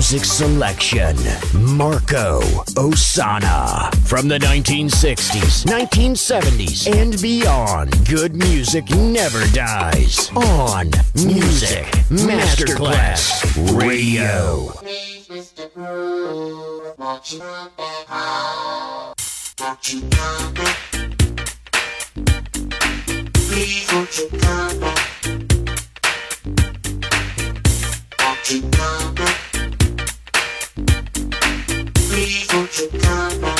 Music selection Marco Ossanna. From the 1960s, 1970s, and beyond, good music never dies. On Music Masterclass Radio. Have a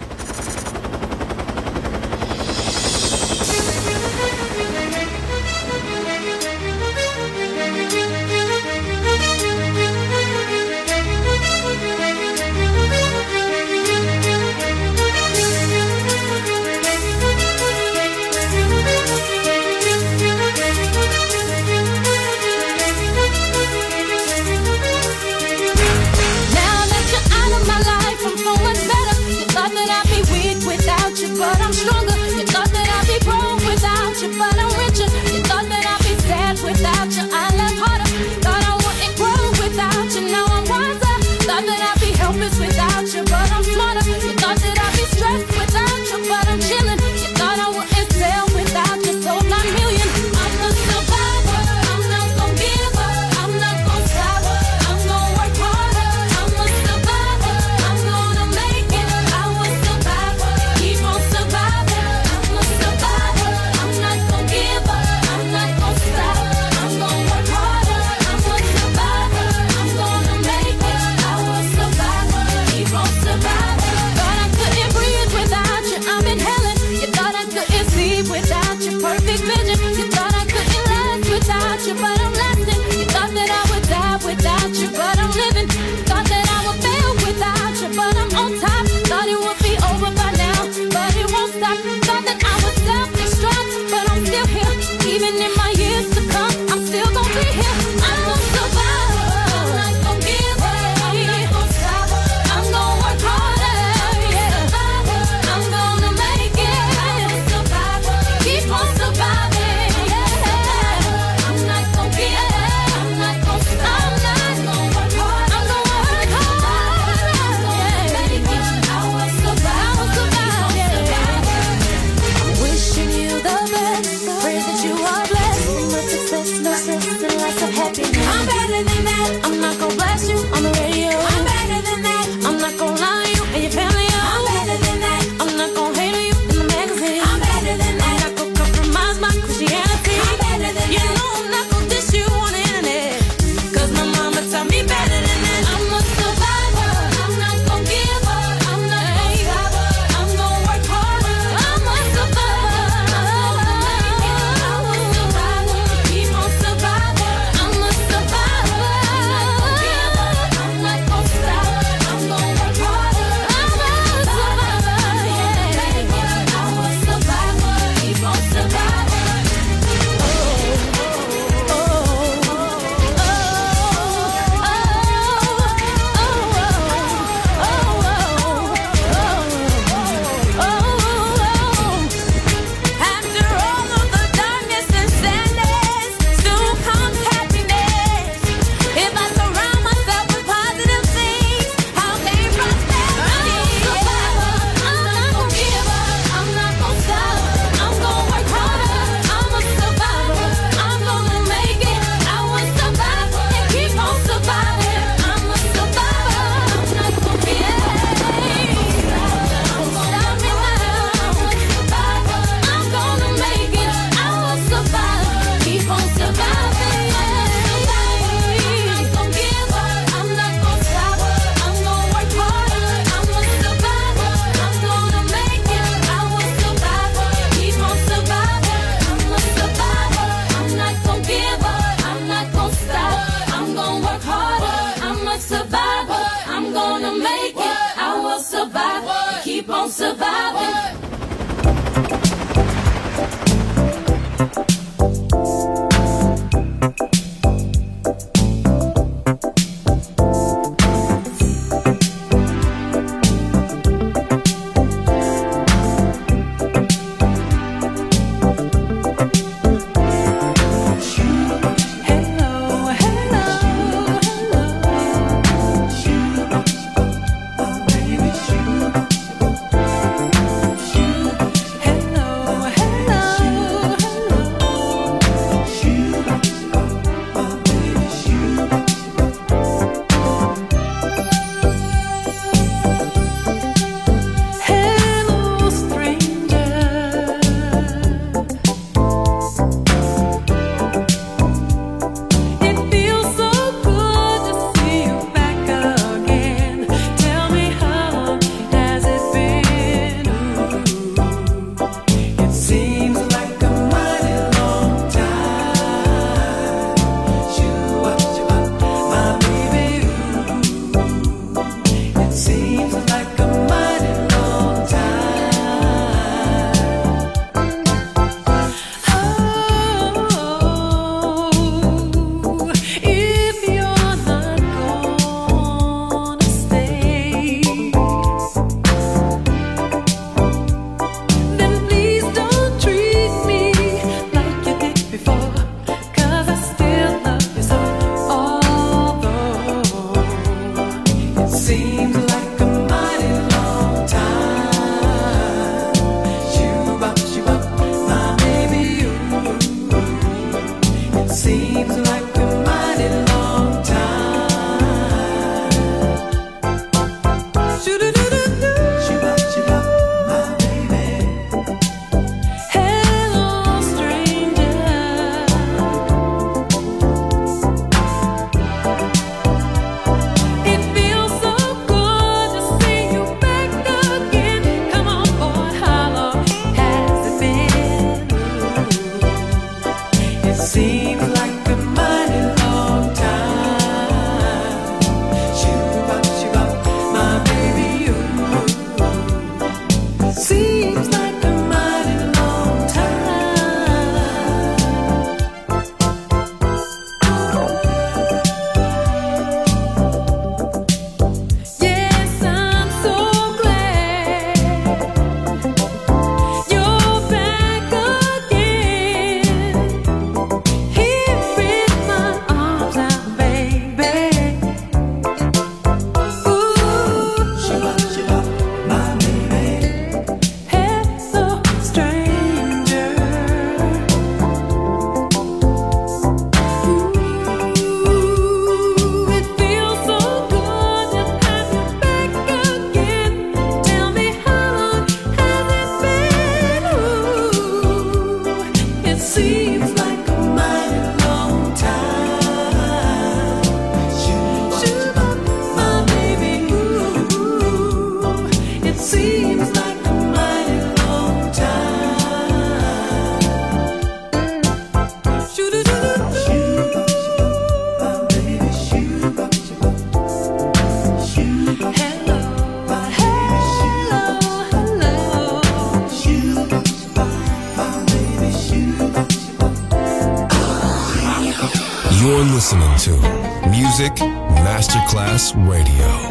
Radio.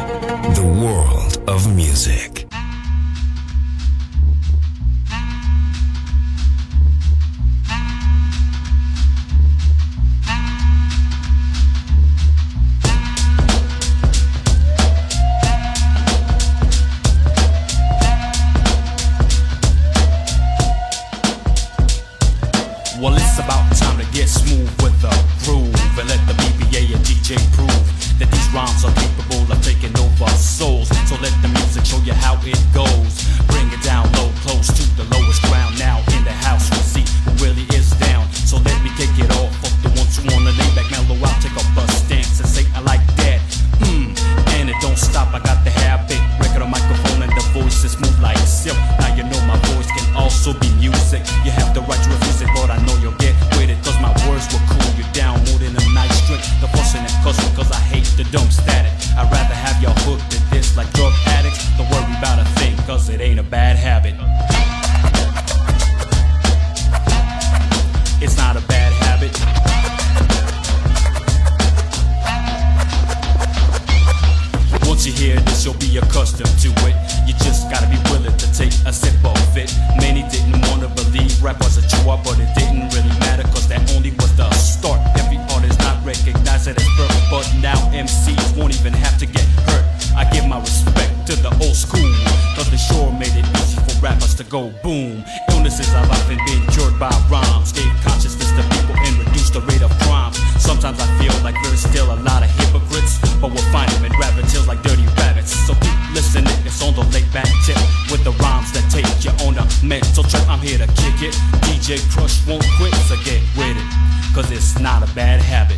Cause it's not a bad habit.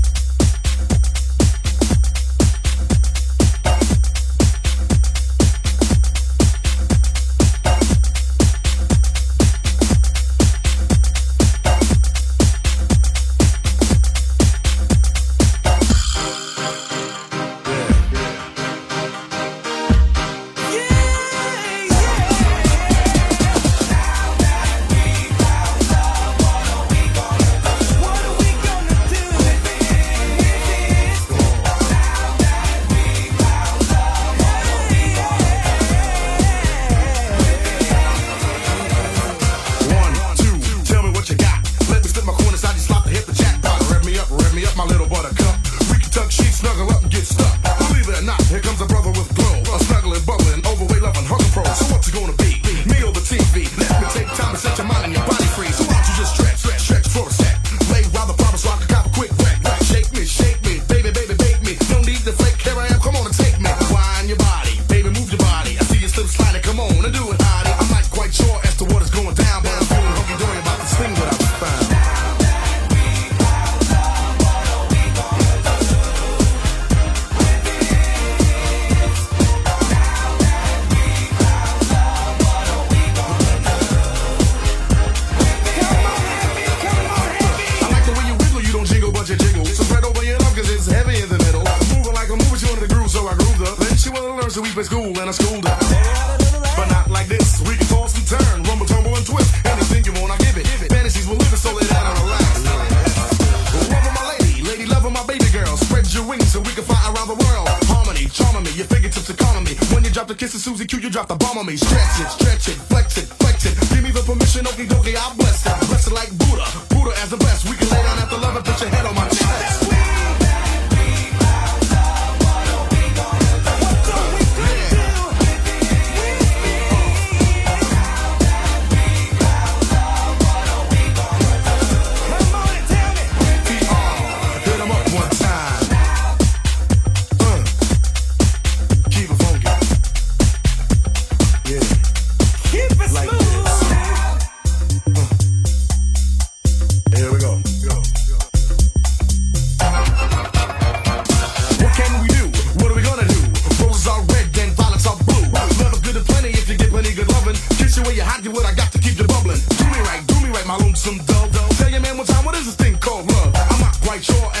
my lonesome dog. Tell your man one time, what is this thing called love? I'm not quite sure.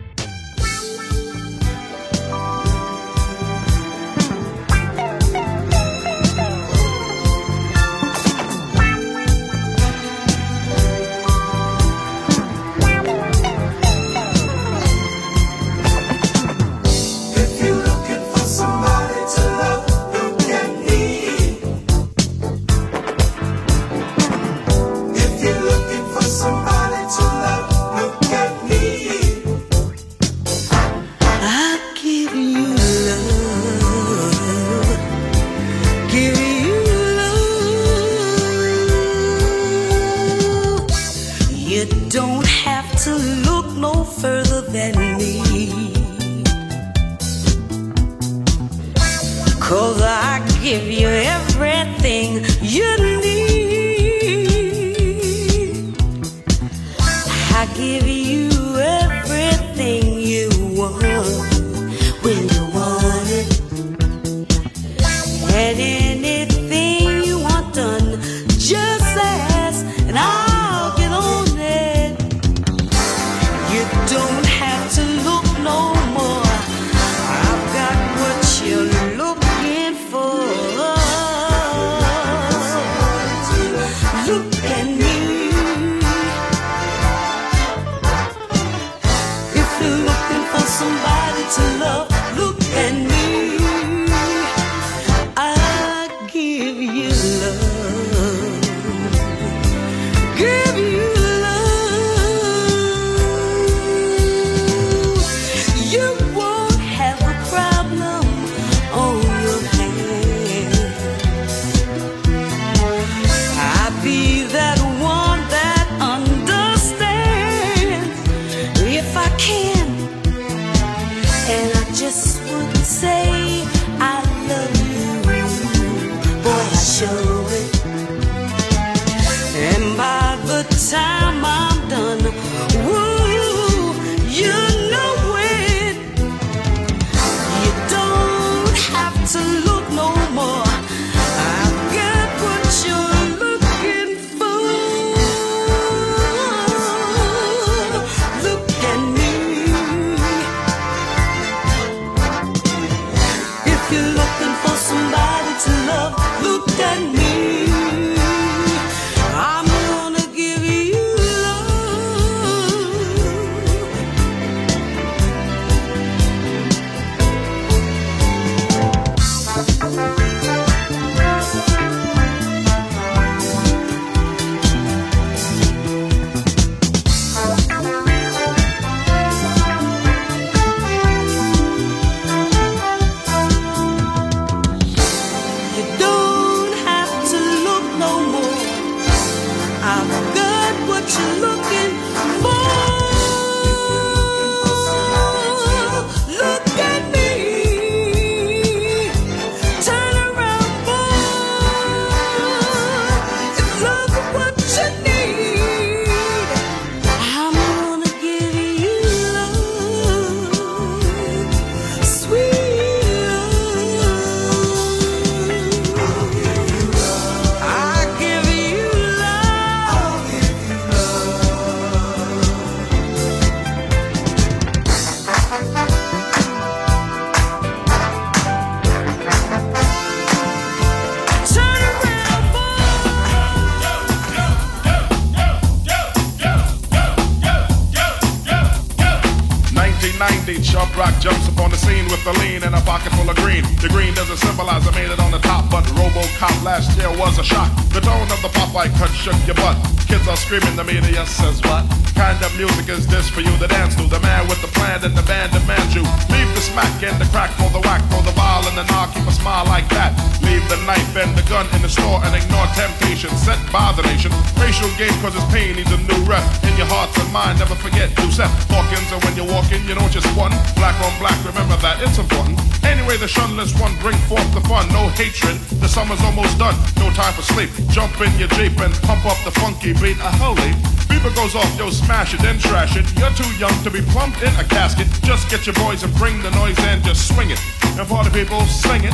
Shook your butt. Kids are screaming, the media says what? Kind of music is this for you to dance to? The man with the plan and the band demands you. Leave the smack and the crack for the whack, for the ball and the knock, keep a smile like that. Leave the knife and the gun in the store and ignore temptation sent by the nation. Racial game causes pain needs a new rep. In your hearts and mind, never forget Giuseppe Hawkins. And when you're walking, you know just one. Black on black, remember that, it's important. Anyway, the shunless one bring forth the fun. No hatred, the summer's almost done. No time for sleep. Jump in your Jeep and pump up the funky beat. A holy Beeper goes off, yo, smash it, then trash it. You're too young to be plumped in a casket. Just get your boys and bring the noise and just swing it. And party people, sing it.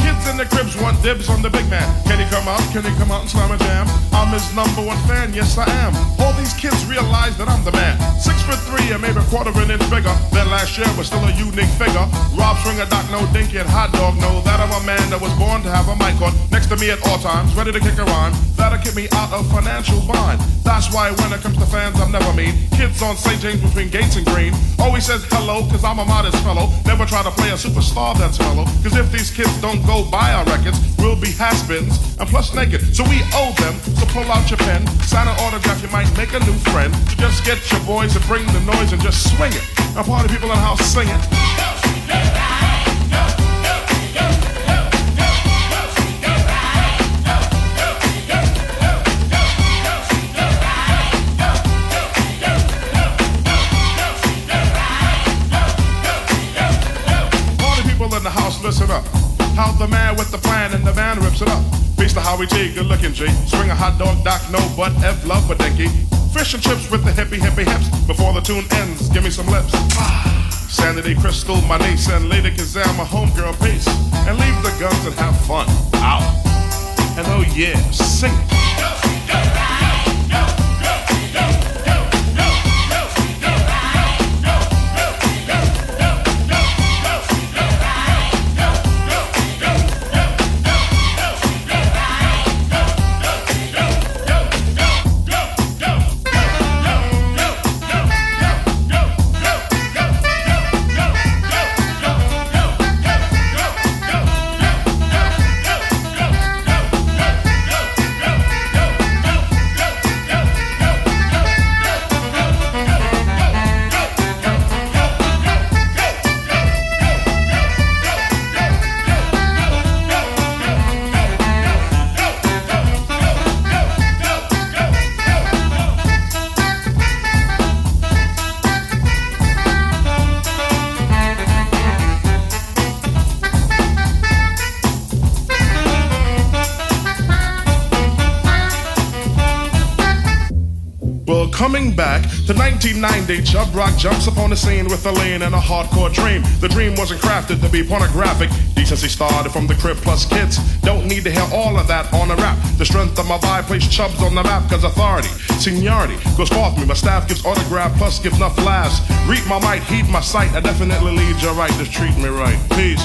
Kids in the cribs want dibs on the big man. Come out? Can he come out and slam a jam? I'm his number one fan, yes I am. All these kids realize that I'm the man. Six foot three and maybe a quarter of an inch bigger than last year, but still a unique figure. Rob Stringer, Doc No Dinky, and Hot Dog know that I'm a man that was born to have a mic on next to me at all times, ready to kick a rhyme. That'll me out of financial bind. That's why when it comes to fans, I'm never mean. Kids on St. James between Gates and Green always says hello, cause I'm a modest fellow. Never try to play a superstar that's mellow. Cause if these kids don't go buy our records, we'll be has-beens and plus naked. So we owe them, so pull out your pen, sign an autograph, you might make a new friend. So just get your boys and bring the noise and just swing it. Now party people in the house sing it. How the man with the plan and the van rips it up. Beast of Howie T, good looking G. Swing a hot dog, Doc, no butt, F love for dinky. Fish and chips with the hippie hippie hips. Before the tune ends, give me some lips. Ah, sanity Crystal, my niece, and Lady Kazam, my homegirl, peace. And leave the guns and have fun. Out. And oh yeah, sing it. Coming back to 1990, Chubb Rock jumps upon the scene with a lean and a hardcore dream. The dream wasn't crafted to be pornographic. Decency started from the crib plus kids. Don't need to hear all of that on a rap. The strength of my vibe placed Chubbs on the map, cause authority, seniority goes forth me. My staff gives autograph plus gives enough laughs. Read my might, heed my sight. I definitely lead you right. Just treat me right. Peace.